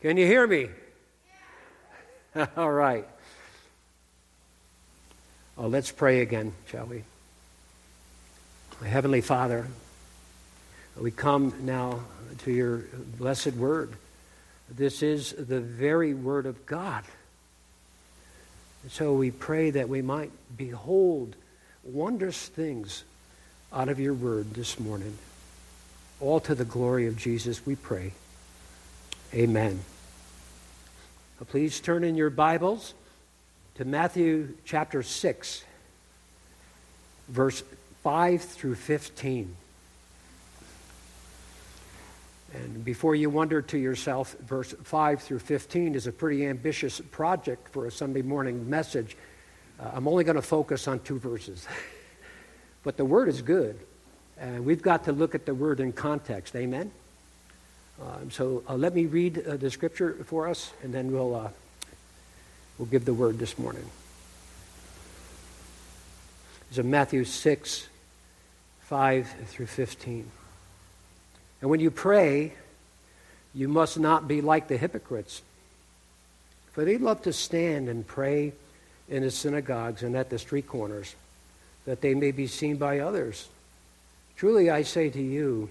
Can you hear me? All right. Uh, let's pray again, shall we? Heavenly Father, we come now to your blessed word. This is the very word of God. so we pray that we might behold wondrous things out of your word this morning. All to the glory of Jesus, we pray. Amen. Please turn in your Bibles to Matthew chapter 6, verse 5 through 15. And before you wonder to yourself, verse 5 through 15 is a pretty ambitious project for a Sunday morning message. Uh, I'm only going to focus on two verses. but the word is good. And we've got to look at the word in context. Amen? Um, so uh, let me read uh, the scripture for us, and then we'll, uh, we'll give the word this morning. It's in Matthew 6, 5 through 15. And when you pray, you must not be like the hypocrites, for they love to stand and pray in the synagogues and at the street corners, that they may be seen by others. Truly I say to you,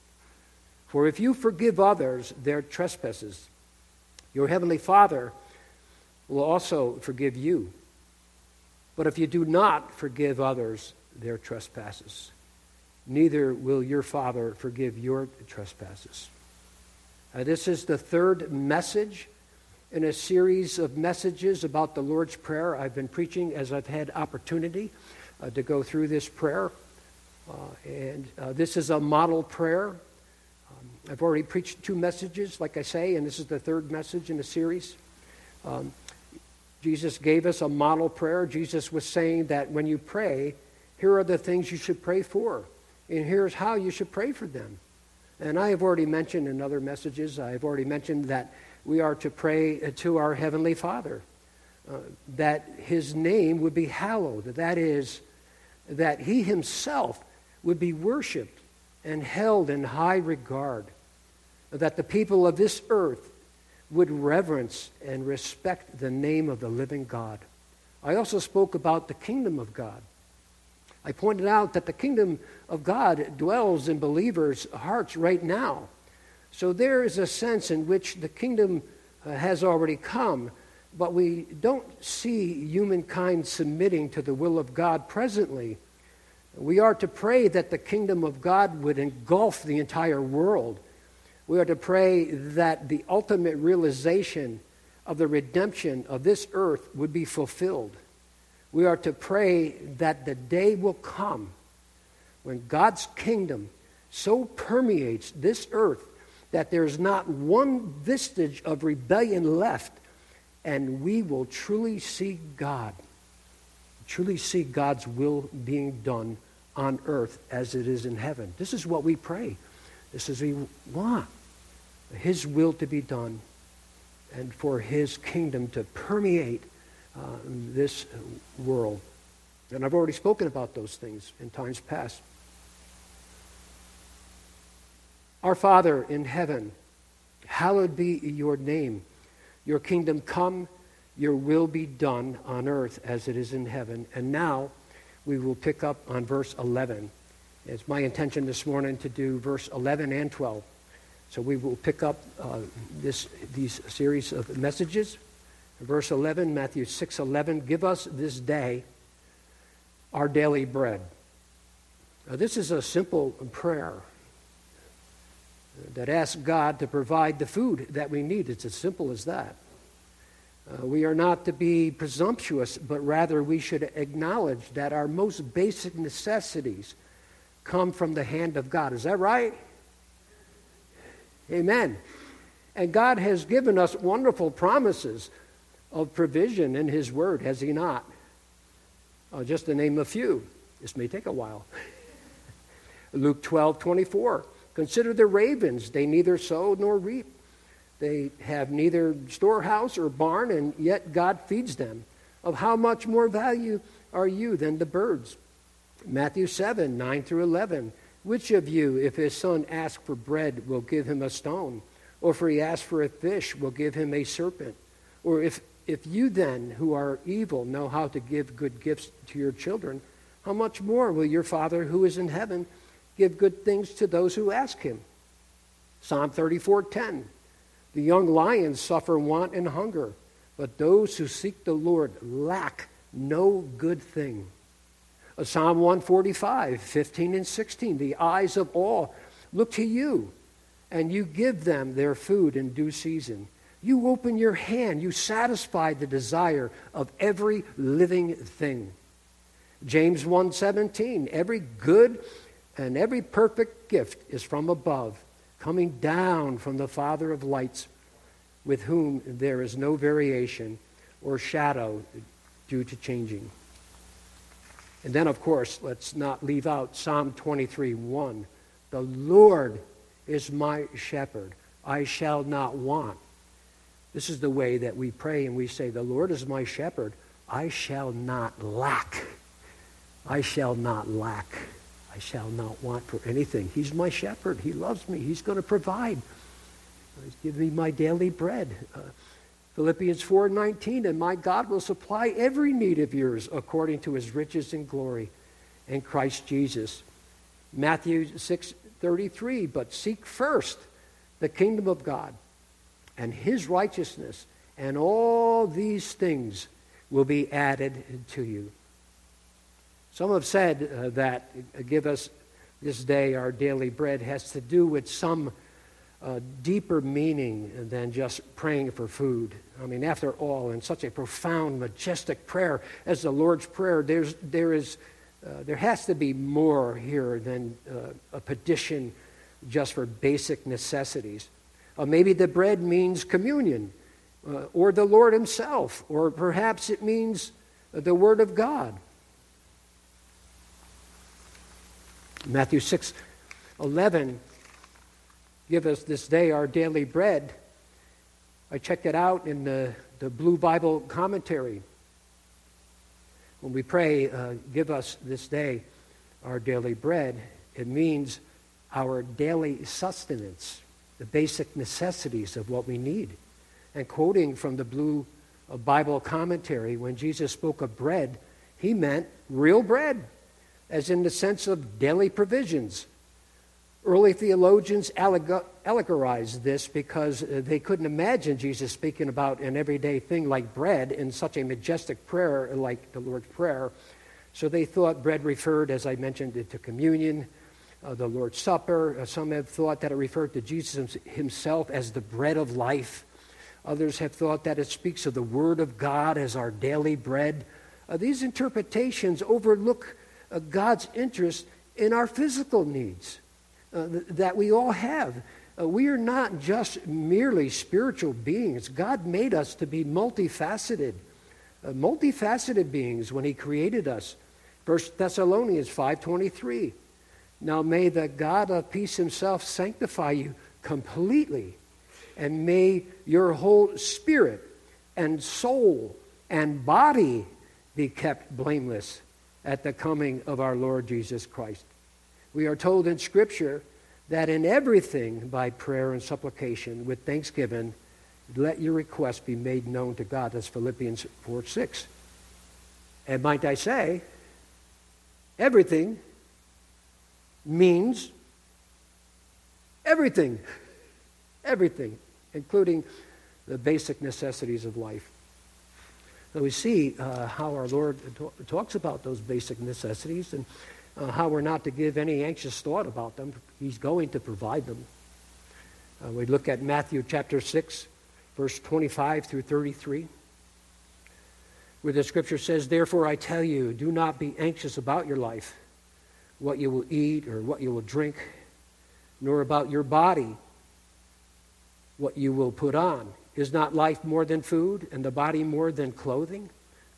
For if you forgive others their trespasses, your heavenly Father will also forgive you. But if you do not forgive others their trespasses, neither will your Father forgive your trespasses. Uh, this is the third message in a series of messages about the Lord's Prayer I've been preaching as I've had opportunity uh, to go through this prayer. Uh, and uh, this is a model prayer I've already preached two messages, like I say, and this is the third message in the series. Um, Jesus gave us a model prayer. Jesus was saying that when you pray, here are the things you should pray for, and here's how you should pray for them. And I have already mentioned in other messages, I have already mentioned that we are to pray to our Heavenly Father, uh, that His name would be hallowed. That is, that He Himself would be worshiped and held in high regard, that the people of this earth would reverence and respect the name of the living God. I also spoke about the kingdom of God. I pointed out that the kingdom of God dwells in believers' hearts right now. So there is a sense in which the kingdom uh, has already come, but we don't see humankind submitting to the will of God presently we are to pray that the kingdom of God would engulf the entire world. We are to pray that the ultimate realization of the redemption of this earth would be fulfilled. We are to pray that the day will come when God's kingdom so permeates this earth that there's not one vestige of rebellion left, and we will truly see God truly see God's will being done on earth as it is in heaven. This is what we pray. This is we want His will to be done and for His kingdom to permeate uh, this world. And I've already spoken about those things in times past. Our Father in heaven, hallowed be your name. Your kingdom come your will be done on earth as it is in heaven. And now we will pick up on verse 11. It's my intention this morning to do verse 11 and 12. So we will pick up uh, this, these series of messages Verse 11, Matthew 6 11, give us this day our daily bread. Now, this is a simple prayer that asks God to provide the food that we need. It's as simple as that. Uh, we are not to be presumptuous, but rather we should acknowledge that our most basic necessities come from the hand of God. Is that right? Amen. And God has given us wonderful promises of provision in His Word, has He not? Uh, just to name a few. This may take a while. Luke 12, 24. Consider the ravens. They neither sow nor reap. They have neither storehouse or barn, and yet God feeds them. Of how much more value are you than the birds? Matthew 7, 9 through 11. Which of you, if his son asks for bread, will give him a stone? Or if he asks for a fish, will give him a serpent? Or if if you then, who are evil, know how to give good gifts to your children, how much more will your Father who is in heaven give good things to those who ask him? Psalm 34:10. The young lions suffer want and hunger, but those who seek the Lord lack no good thing. Uh, Psalm 145, 15 and 16. The eyes of all look to you, and you give them their food in due season. You open your hand, you satisfy the desire of every living thing. James 1:17 Every good and every perfect gift is from above, coming down from the Father of lights, with whom there is no variation or shadow due to changing. And then, of course, let's not leave out Psalm 23 1. The Lord is my shepherd, I shall not want. This is the way that we pray and we say, The Lord is my shepherd. I shall not lack. I shall not lack. I shall not want for anything. He's my shepherd. He loves me. He's going to provide. He's given me my daily bread. Uh, Philippians 4:19 and my God will supply every need of yours according to his riches and glory in Christ Jesus. Matthew 6:33 but seek first the kingdom of God and his righteousness, and all these things will be added to you. Some have said uh, that give us this day our daily bread has to do with some uh, deeper meaning than just praying for food. I mean, after all, in such a profound, majestic prayer as the Lord's Prayer, there's, there, is, uh, there has to be more here than uh, a petition just for basic necessities. Uh, maybe the bread means communion uh, or the Lord Himself, or perhaps it means the Word of God. Matthew 6 11, give us this day our daily bread. I checked it out in the, the Blue Bible commentary. When we pray, uh, give us this day our daily bread, it means our daily sustenance the basic necessities of what we need. And quoting from the Blue uh, Bible commentary, when Jesus spoke of bread, he meant real bread, as in the sense of daily provisions. Early theologians allegorized this because uh, they couldn't imagine Jesus speaking about an everyday thing like bread in such a majestic prayer like the Lord's Prayer. So they thought bread referred, as I mentioned, to communion, uh, the Lord's Supper. Uh, some have thought that it referred to Jesus himself as the bread of life. Others have thought that it speaks of the Word of God as our daily bread. Uh, these interpretations overlook uh, God's interest in our physical needs uh, th- that we all have. Uh, we are not just merely spiritual beings. God made us to be multifaceted, multifaceted beings when He created us. 1 Thessalonians 5:23. Now may the God of peace himself sanctify you completely, and may your whole spirit and soul and body be kept blameless at the coming of our Lord Jesus Christ. We are told in Scripture that in everything by prayer and supplication with thanksgiving, let your requests be made known to God. That's Philippians 4 6. And might I say, everything means everything. Everything, including the basic necessities of life. So we see uh, how our Lord talks about those basic necessities and uh, how we're not to give any anxious thought about them. He's going to provide them. Uh, we look at Matthew chapter 6, verse 25 through 33, where the scripture says, Therefore I tell you, do not be anxious about your life, what you will eat or what you will drink, nor about your body, what you will put on. Is not life more than food, and the body more than clothing?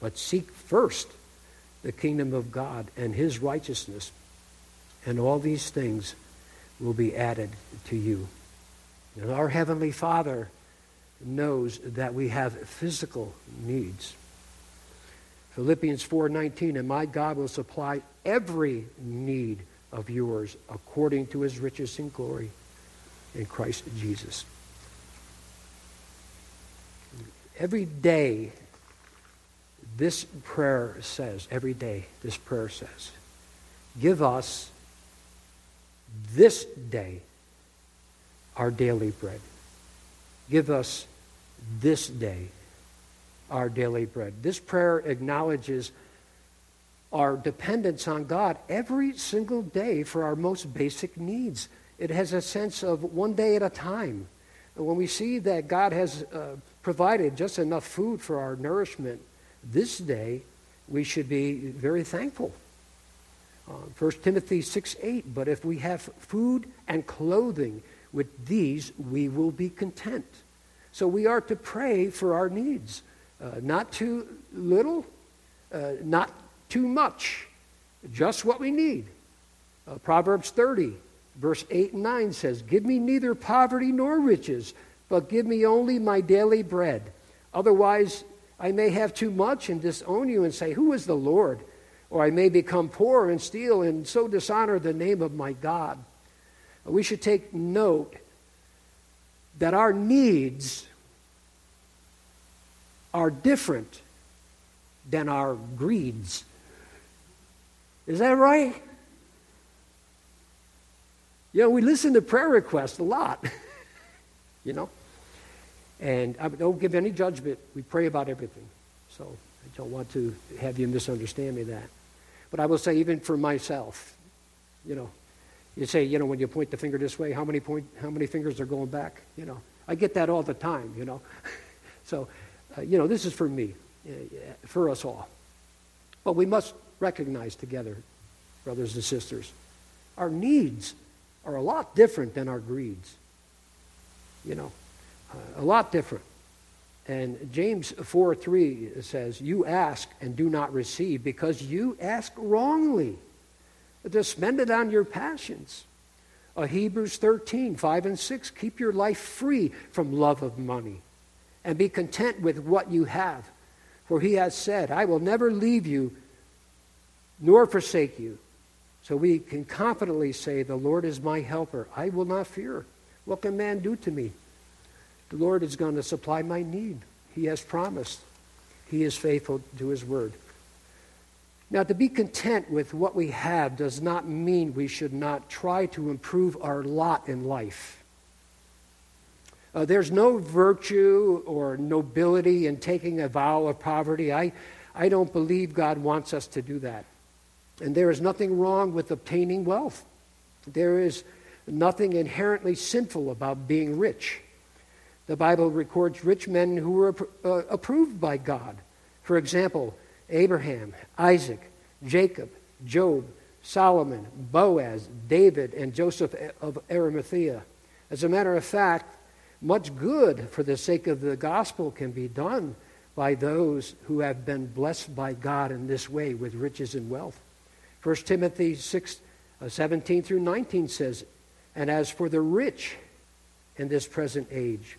But seek first the kingdom of God and His righteousness, and all these things will be added to you. And our Heavenly Father knows that we have physical needs. Philippians 4:19 and my God will supply every need of yours according to his riches in glory in Christ Jesus. Every day, this prayer says, every day, this prayer says, give us this day our daily bread. Give us this day our daily bread. This prayer acknowledges our dependence on God every single day for our most basic needs. It has a sense of one day at a time. When we see that God has uh, provided just enough food for our nourishment this day, we should be very thankful. Uh, 1 Timothy 6 8, but if we have food and clothing, with these we will be content. So we are to pray for our needs. Uh, not too little, uh, not too much, just what we need. Uh, Proverbs 30 Verse 8 and 9 says, Give me neither poverty nor riches, but give me only my daily bread. Otherwise, I may have too much and disown you and say, Who is the Lord? Or I may become poor and steal and so dishonor the name of my God. We should take note that our needs are different than our greeds. Is that right? You know, we listen to prayer requests a lot, you know. And I don't give any judgment. We pray about everything. So I don't want to have you misunderstand me that. But I will say, even for myself, you know, you say, you know, when you point the finger this way, how many point, how many fingers are going back? You know, I get that all the time. You know, so uh, you know, this is for me, uh, for us all. But we must recognize together, brothers and sisters, our needs are a lot different than our greeds. You know, a lot different. And James 4 3 says, You ask and do not receive because you ask wrongly to spend it on your passions. Uh, Hebrews 13 5 and 6 Keep your life free from love of money and be content with what you have. For he has said, I will never leave you nor forsake you. So we can confidently say, The Lord is my helper. I will not fear. What can man do to me? The Lord is going to supply my need. He has promised. He is faithful to his word. Now, to be content with what we have does not mean we should not try to improve our lot in life. Uh, there's no virtue or nobility in taking a vow of poverty. I, I don't believe God wants us to do that. And there is nothing wrong with obtaining wealth. There is nothing inherently sinful about being rich. The Bible records rich men who were uh, approved by God. For example, Abraham, Isaac, Jacob, Job, Solomon, Boaz, David, and Joseph of Arimathea. As a matter of fact, much good for the sake of the gospel can be done by those who have been blessed by God in this way with riches and wealth. 1 Timothy 6 uh, 17 through 19 says, And as for the rich in this present age,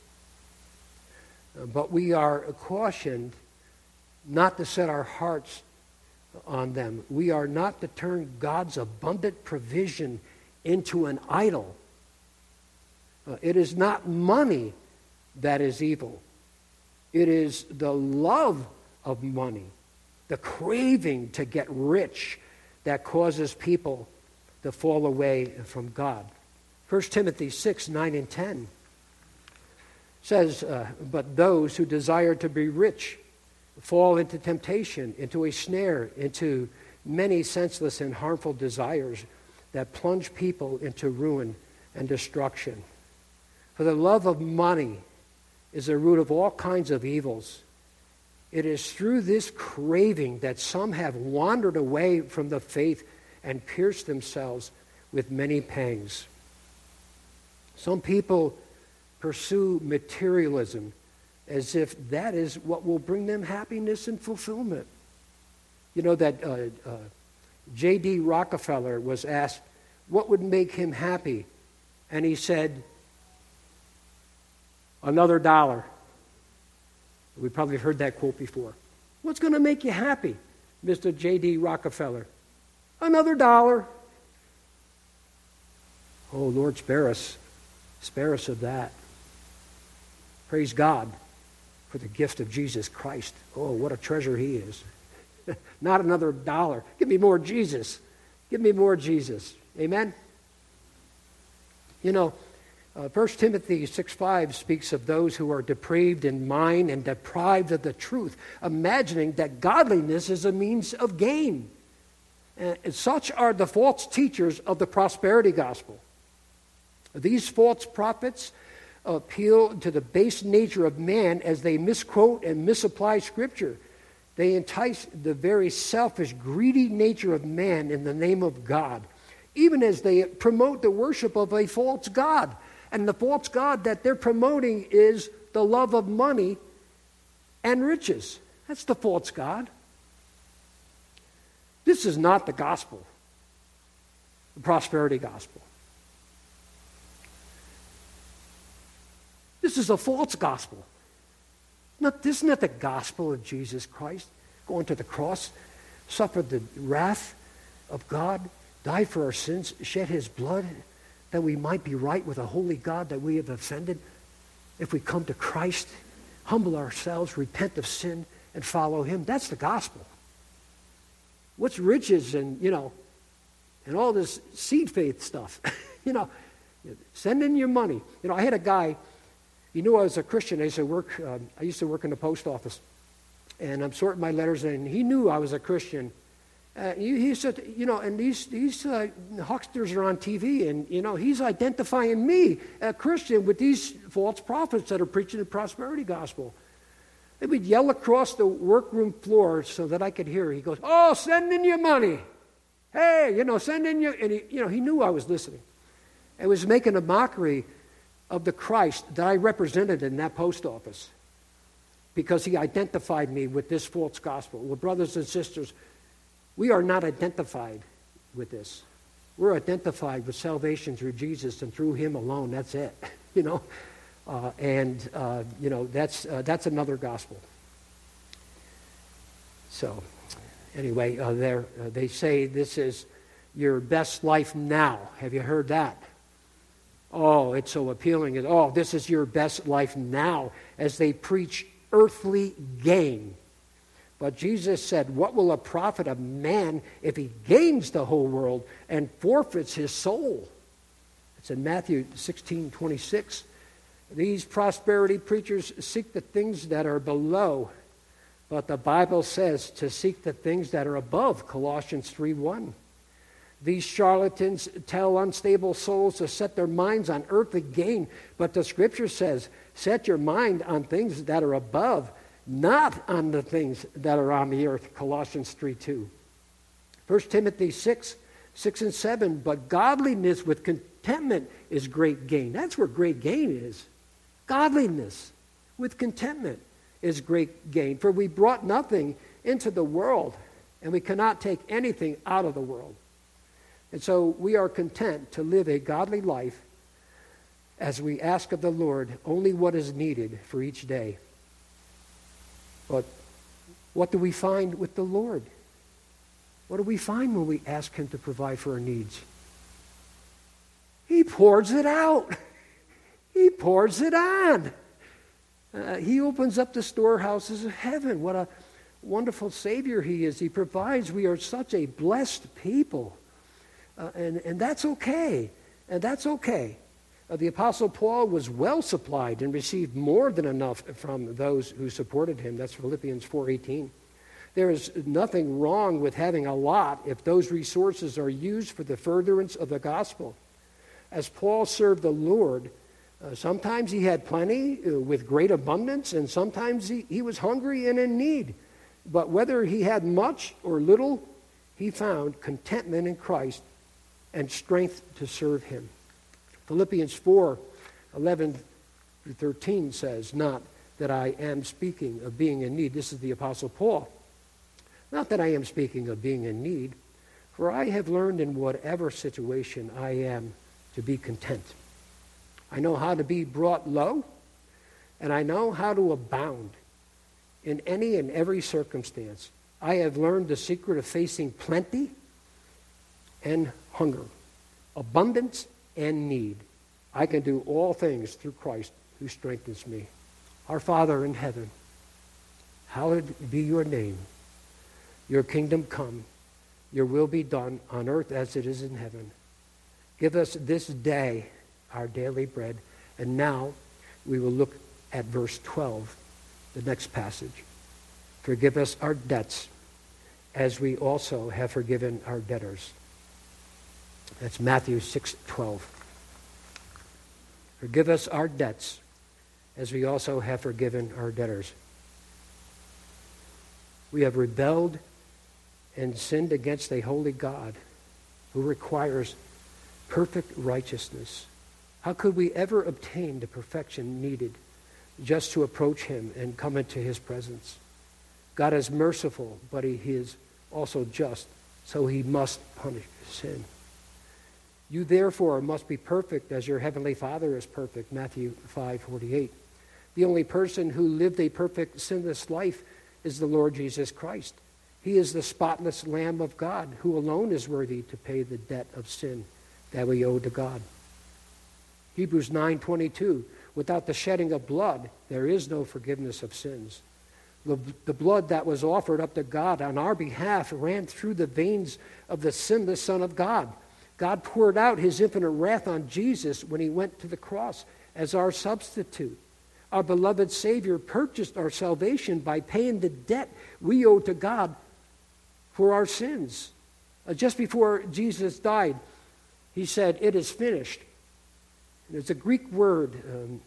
But we are cautioned not to set our hearts on them. We are not to turn God's abundant provision into an idol uh, it is not money that is evil, it is the love of money, the craving to get rich that causes people to fall away from God. 1 Timothy 6 9 and 10 says, uh, But those who desire to be rich fall into temptation, into a snare, into many senseless and harmful desires that plunge people into ruin and destruction. For the love of money is the root of all kinds of evils. It is through this craving that some have wandered away from the faith and pierced themselves with many pangs. Some people pursue materialism as if that is what will bring them happiness and fulfillment. You know that uh, uh, J.D. Rockefeller was asked what would make him happy, and he said, another dollar. We probably heard that quote before. What's going to make you happy, Mr. J.D. Rockefeller? Another dollar. Oh, Lord, spare us. Spare us of that. Praise God for the gift of Jesus Christ. Oh, what a treasure he is. Not another dollar. Give me more Jesus. Give me more Jesus. Amen? You know, uh, 1 Timothy 6 5 speaks of those who are depraved in mind and deprived of the truth, imagining that godliness is a means of gain. And such are the false teachers of the prosperity gospel. These false prophets appeal to the base nature of man as they misquote and misapply Scripture. They entice the very selfish, greedy nature of man in the name of God, even as they promote the worship of a false God and the false God that they're promoting is the love of money and riches. That's the false God. This is not the gospel, the prosperity gospel. This is a false gospel. Not, this is not the gospel of Jesus Christ going to the cross, suffered the wrath of God, died for our sins, shed his blood, that we might be right with a holy God that we have offended, if we come to Christ, humble ourselves, repent of sin, and follow him, that's the gospel. What's riches and, you know, and all this seed faith stuff? you know, send in your money. You know, I had a guy, he knew I was a Christian. I used to work, um, I used to work in the post office. And I'm sorting my letters, and he knew I was a Christian. Uh, he, he, said, you know, and these, these uh, hucksters are on TV, and, you know, he's identifying me, a Christian, with these false prophets that are preaching the prosperity gospel. They would yell across the workroom floor so that I could hear. He goes, Oh, send in your money. Hey, you know, send in your. And he, you know, he knew I was listening. And was making a mockery of the Christ that I represented in that post office because he identified me with this false gospel. Well, brothers and sisters, we are not identified with this. We're identified with salvation through Jesus and through Him alone. That's it, you know. Uh, and uh, you know that's uh, that's another gospel. So, anyway, uh, uh, they say this is your best life now. Have you heard that? Oh, it's so appealing. Oh, this is your best life now, as they preach earthly gain But Jesus said, What will it profit a man if he gains the whole world and forfeits his soul? It's in Matthew 16 26. These prosperity preachers seek the things that are below, but the Bible says to seek the things that are above, Colossians 3 1. These charlatans tell unstable souls to set their minds on earthly gain, but the scripture says, set your mind on things that are above, not on the things that are on the earth, Colossians 3 2. 1 Timothy 6, 6 and 7, but godliness with contentment is great gain. That's where great gain is. Godliness with contentment is great gain. For we brought nothing into the world, and we cannot take anything out of the world. And so we are content to live a godly life as we ask of the Lord only what is needed for each day. But what do we find with the Lord? What do we find when we ask Him to provide for our needs? He pours it out. He pours it on. Uh, he opens up the storehouses of heaven. What a wonderful Savior He is. He provides. We are such a blessed people. Uh, and, and that's okay. And that's okay. Uh, the Apostle Paul was well supplied and received more than enough from those who supported him. That's Philippians 4.18. There is nothing wrong with having a lot if those resources are used for the furtherance of the gospel. As Paul served the Lord, uh, sometimes he had plenty uh, with great abundance, and sometimes he, he was hungry and in need. But whether he had much or little, he found contentment in Christ and strength to serve him. Philippians 4 11 through 13 says, Not that I am speaking of being in need. This is the Apostle Paul. Not that I am speaking of being in need, for I have learned in whatever situation I am to be content. I know how to be brought low, and I know how to abound in any and every circumstance. I have learned the secret of facing plenty and hunger, abundance and need. I can do all things through Christ who strengthens me. Our Father in heaven, hallowed be your name. Your kingdom come, your will be done on earth as it is in heaven. Give us this day our daily bread. And now we will look at verse 12, the next passage. Forgive us our debts as we also have forgiven our debtors. That's Matthew 6 12. Forgive us our debts as we also have forgiven our debtors. We have rebelled and sinned against a holy God who requires perfect righteousness. How could we ever obtain the perfection needed just to approach him and come into his presence? God is merciful, but he is also just, so he must punish sin. You therefore must be perfect as your heavenly Father is perfect. Matthew 5:48. The only person who lived a perfect sinless life is the Lord Jesus Christ. He is the spotless lamb of God who alone is worthy to pay the debt of sin that we owe to God. Hebrews 9:22 Without the shedding of blood there is no forgiveness of sins. The, the blood that was offered up to God on our behalf ran through the veins of the sinless Son of God God poured out his infinite wrath on Jesus when he went to the cross as our substitute. Our beloved Savior purchased our salvation by paying the debt we owe to God for our sins. Uh, just before Jesus died, he said, It is finished. There's a Greek word um,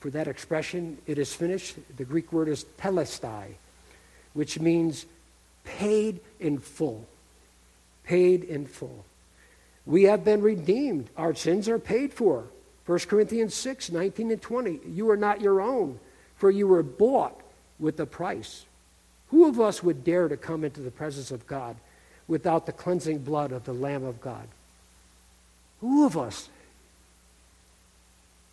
for that expression, it is finished. The Greek word is telestai, which means paid in full. Paid in full. We have been redeemed. Our sins are paid for. 1 Corinthians 6, 19 and 20. You are not your own, for you were bought with a price. Who of us would dare to come into the presence of God without the cleansing blood of the Lamb of God? Who of us?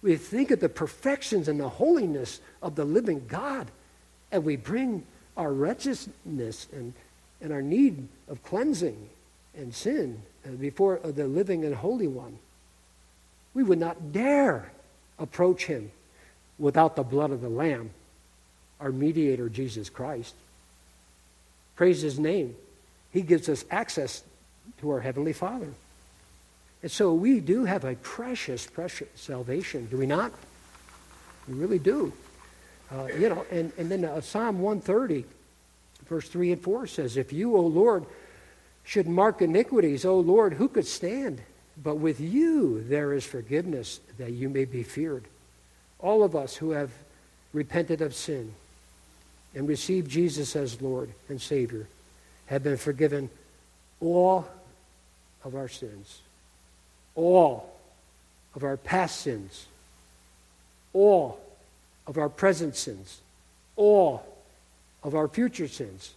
We think of the perfections and the holiness of the living God, and we bring our wretchedness and, and our need of cleansing and sin before the living and holy one. We would not dare approach him without the blood of the Lamb, our mediator, Jesus Christ. Praise his name. He gives us access to our Heavenly Father. And so we do have a precious, precious salvation, do we not? We really do. Uh, you know, and, and then uh, Psalm 130, verse 3 and 4 says, If you, O Lord, should mark iniquities, O Lord, who could stand? But with you there is forgiveness that you may be feared. All of us who have repented of sin and received Jesus as Lord and Savior have been forgiven all of our sins, all of our past sins, all of our present sins, all of our future sins,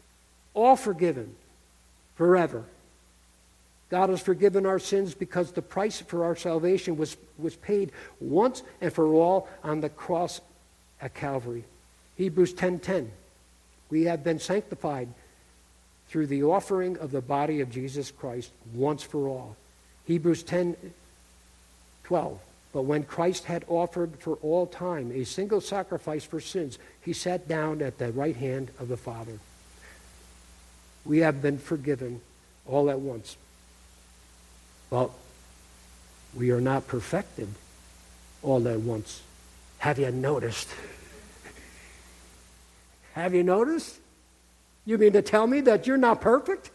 all forgiven forever. God has forgiven our sins because the price for our salvation was, was paid once and for all on the cross at Calvary. Hebrews 10:10. We have been sanctified through the offering of the body of Jesus Christ once for all. Hebrews 10:12. But when Christ had offered for all time a single sacrifice for sins, he sat down at the right hand of the Father. We have been forgiven all at once. Well, we are not perfected all at once. Have you noticed? Have you noticed? You mean to tell me that you're not perfect?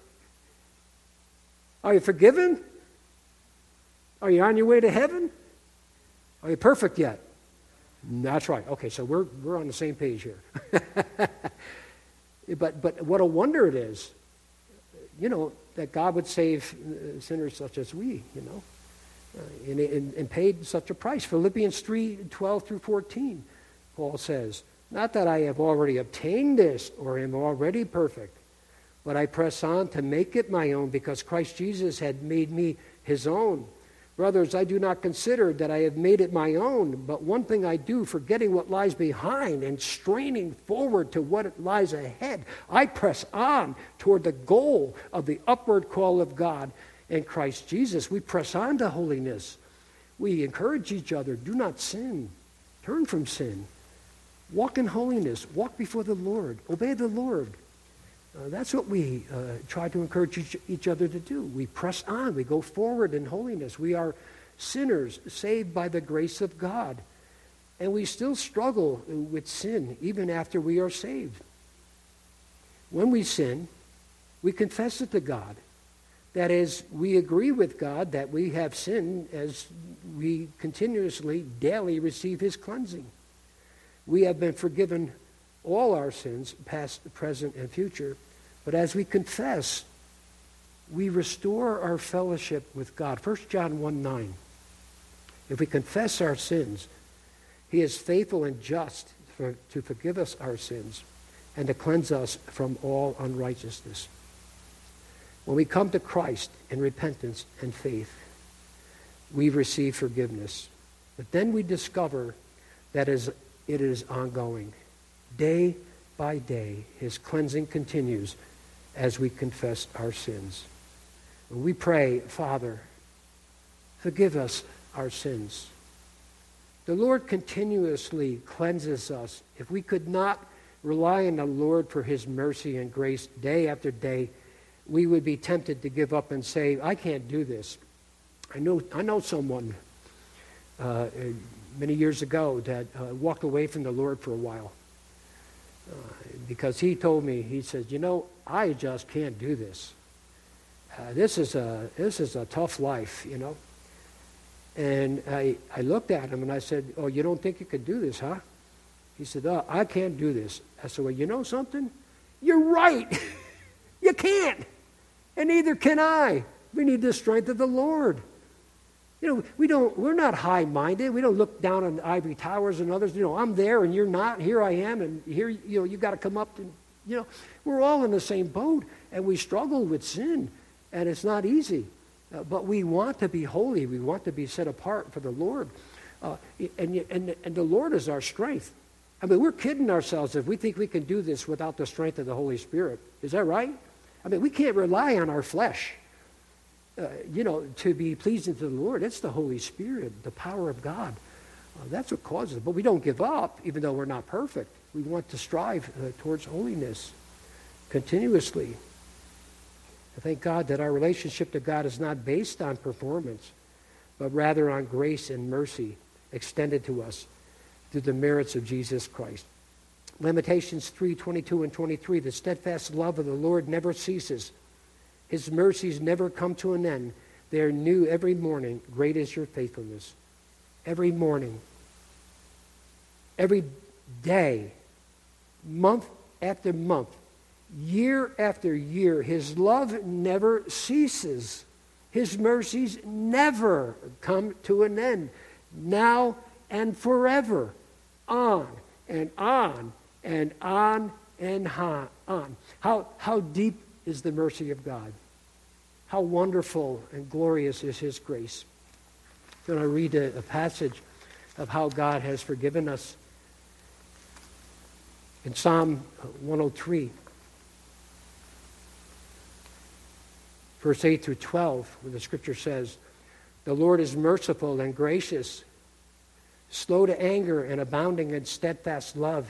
Are you forgiven? Are you on your way to heaven? Are you perfect yet? That's right. Okay, so we're, we're on the same page here. but, but what a wonder it is, you know, that God would save uh, sinners such as we, you know, uh, and, and, and paid such a price. Philippians 3 12 through 14, Paul says, Not that I have already obtained this or am already perfect, but I press on to make it my own because Christ Jesus had made me his own. Brothers, I do not consider that I have made it my own, but one thing I do, forgetting what lies behind and straining forward to what lies ahead, I press on toward the goal of the upward call of God in Christ Jesus. We press on to holiness. We encourage each other do not sin, turn from sin, walk in holiness, walk before the Lord, obey the Lord. Uh, that's what we uh, try to encourage each, each, other to do. We press on, we go forward in holiness. We are sinners saved by the grace of God. And we still struggle with sin even after we are saved. When we sin, we confess it to God. That is, we agree with God that we have sinned as we continuously, daily receive His cleansing. We have been forgiven all our sins, past, present, and future. But as we confess, we restore our fellowship with God. 1 John 1 9. If we confess our sins, he is faithful and just for, to forgive us our sins and to cleanse us from all unrighteousness. When we come to Christ in repentance and faith, we receive forgiveness. But then we discover that is, it is ongoing. Day by day, his cleansing continues as we confess our sins. We pray, Father, forgive us our sins. The Lord continuously cleanses us. If we could not rely on the Lord for his mercy and grace day after day, we would be tempted to give up and say, I can't do this. I know, I know someone uh, many years ago that uh, walked away from the Lord for a while. Because he told me, he said, you know, I just can't do this. Uh, this is a this is a tough life, you know. And I I looked at him and I said, oh, you don't think you could do this, huh? He said, oh, I can't do this. I said, well, you know something? You're right. you can't, and neither can I. We need the strength of the Lord. You know, we don't, we're not high minded. We don't look down on ivory towers and others. You know, I'm there and you're not. Here I am, and here, you know, you've got to come up. And, you know, we're all in the same boat, and we struggle with sin, and it's not easy. Uh, but we want to be holy. We want to be set apart for the Lord. Uh, and, and, and the Lord is our strength. I mean, we're kidding ourselves if we think we can do this without the strength of the Holy Spirit. Is that right? I mean, we can't rely on our flesh uh, you know, to be pleasing to the Lord, it's the Holy Spirit, the power of God. Uh, that's what causes it. But we don't give up, even though we're not perfect. We want to strive uh, towards holiness. continuously. I thank God that our relationship to God is not based on performance, but rather on grace and mercy extended to us through the merits of Jesus Christ. Lamentations 3 22 and 23 The steadfast love of the Lord never ceases, His mercies never come to an end. They are new every morning. Great is your faithfulness. Every morning, every day, month after month, year after year, His love never ceases. His mercies never come to an end. Now and forever. On and on and on and on. How, how deep is the mercy of God? How wonderful and glorious is His grace. I'm going to read a, a passage of how God has forgiven us. In Psalm 103, verse 8 through 12, where the scripture says, The Lord is merciful and gracious, slow to anger and abounding in steadfast love.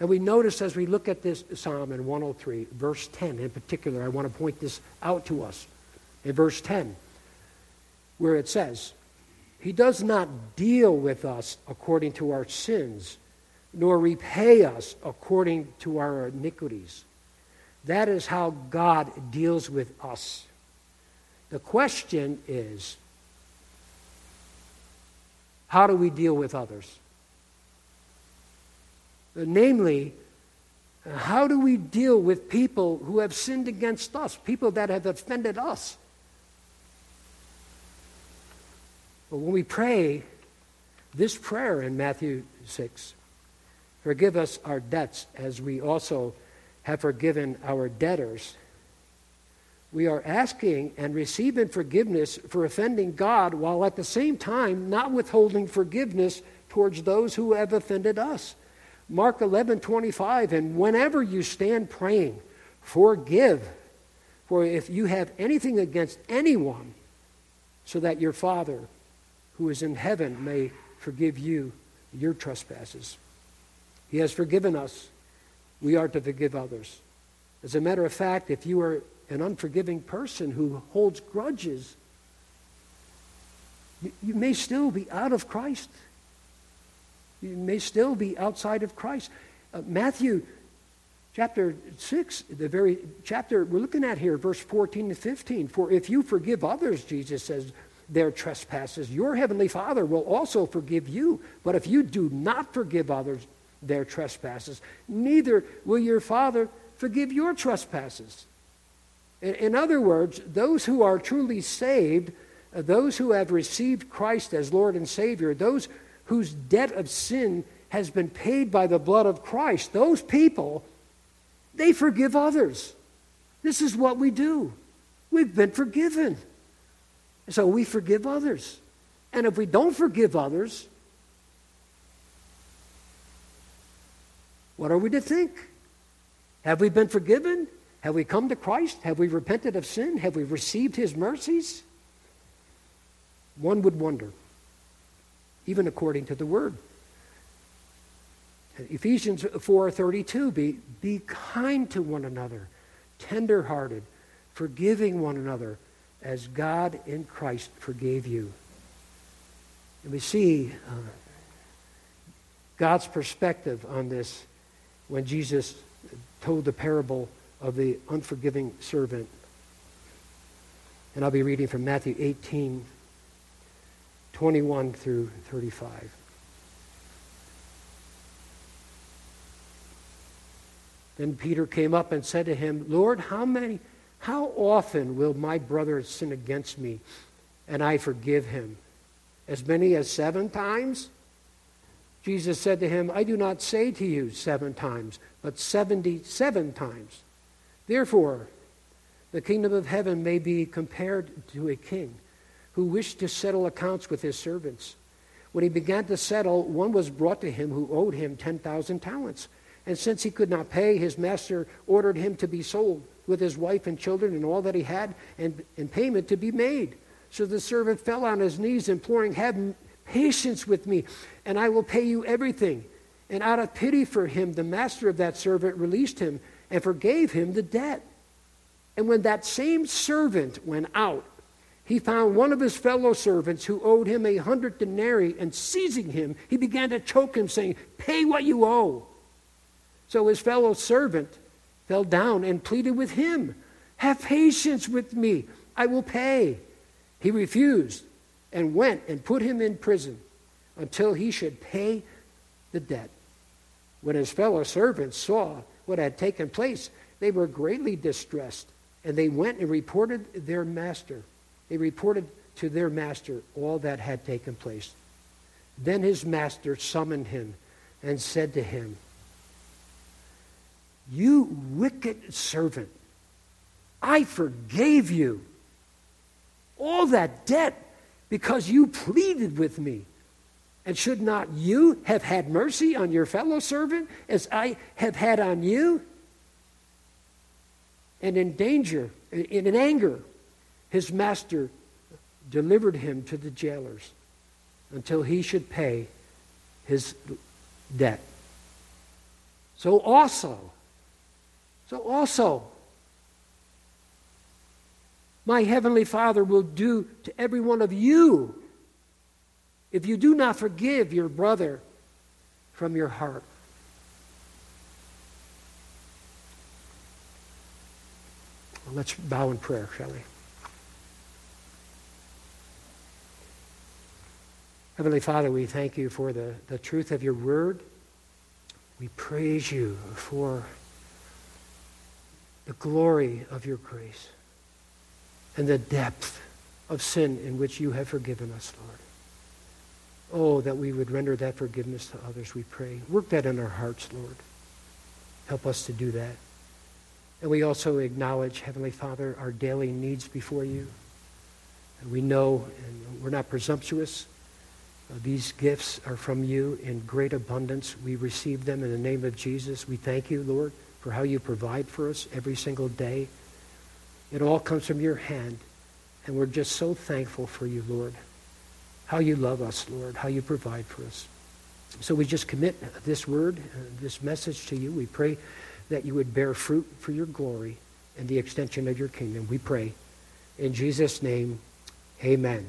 And we notice as we look at this psalm in 103, verse 10 in particular, I want to point this out to us. In verse 10, where it says, He does not deal with us according to our sins, nor repay us according to our iniquities. That is how God deals with us. The question is, how do we deal with others? Uh, namely, uh, how do we deal with people who have sinned against us, people that have offended us? But when we pray this prayer in Matthew 6, forgive us our debts as we also have forgiven our debtors, we are asking and receiving forgiveness for offending God while at the same time not withholding forgiveness towards those who have offended us. Mark 11, 25, and whenever you stand praying, forgive. For if you have anything against anyone, so that your Father who is in heaven may forgive you your trespasses. He has forgiven us. We are to forgive others. As a matter of fact, if you are an unforgiving person who holds grudges, you, you may still be out of Christ. You may still be outside of Christ. Uh, Matthew chapter 6, the very chapter we're looking at here, verse 14 to 15. For if you forgive others, Jesus says, their trespasses, your heavenly Father will also forgive you. But if you do not forgive others their trespasses, neither will your Father forgive your trespasses. In, in other words, those who are truly saved, uh, those who have received Christ as Lord and Savior, those whose debt of sin has been paid by the blood of Christ, those people, they forgive others. This is what we do. We've been forgiven. So we forgive others. And if we don't forgive others, what are we to think? Have we been forgiven? Have we come to Christ? Have we repented of sin? Have we received his mercies? One would wonder even according to the word. Ephesians 4:32 be be kind to one another, tenderhearted, forgiving one another as God in Christ forgave you. And we see uh, God's perspective on this when Jesus told the parable of the unforgiving servant. And I'll be reading from Matthew 18 21 through 35. Then Peter came up and said to him, Lord, how many how often will my brother sin against me and I forgive him? As many as 7 times? Jesus said to him, I do not say to you 7 times, but 77 times. Therefore, The kingdom of heaven may be compared to a king who wished to settle accounts with his servants. When he began to settle, one was brought to him who owed him 10,000 talents. And since he could not pay, his master ordered him to be sold with his wife and children and all that he had, and, and payment to be made. So the servant fell on his knees, imploring, Have patience with me, and I will pay you everything. And out of pity for him, the master of that servant released him and forgave him the debt. And when that same servant went out, he found one of his fellow servants who owed him a hundred denarii, and seizing him, he began to choke him, saying, Pay what you owe. So his fellow servant fell down and pleaded with him, Have patience with me, I will pay. He refused and went and put him in prison until he should pay the debt. When his fellow servants saw what had taken place, they were greatly distressed, and they went and reported their master. They reported to their master all that had taken place. Then his master summoned him and said to him, You wicked servant, I forgave you all that debt because you pleaded with me. And should not you have had mercy on your fellow servant as I have had on you? And in danger, in anger, his master delivered him to the jailers until he should pay his debt. So also, so also, my heavenly Father will do to every one of you if you do not forgive your brother from your heart. Let's bow in prayer, shall we? Heavenly Father, we thank you for the, the truth of your word. We praise you for the glory of your grace and the depth of sin in which you have forgiven us, Lord. Oh, that we would render that forgiveness to others, we pray. Work that in our hearts, Lord. Help us to do that. And we also acknowledge, Heavenly Father, our daily needs before you. And we know, and we're not presumptuous, these gifts are from you in great abundance. We receive them in the name of Jesus. We thank you, Lord, for how you provide for us every single day. It all comes from your hand. And we're just so thankful for you, Lord. How you love us, Lord. How you provide for us. So we just commit this word, uh, this message to you. We pray that you would bear fruit for your glory and the extension of your kingdom. We pray. In Jesus' name, amen.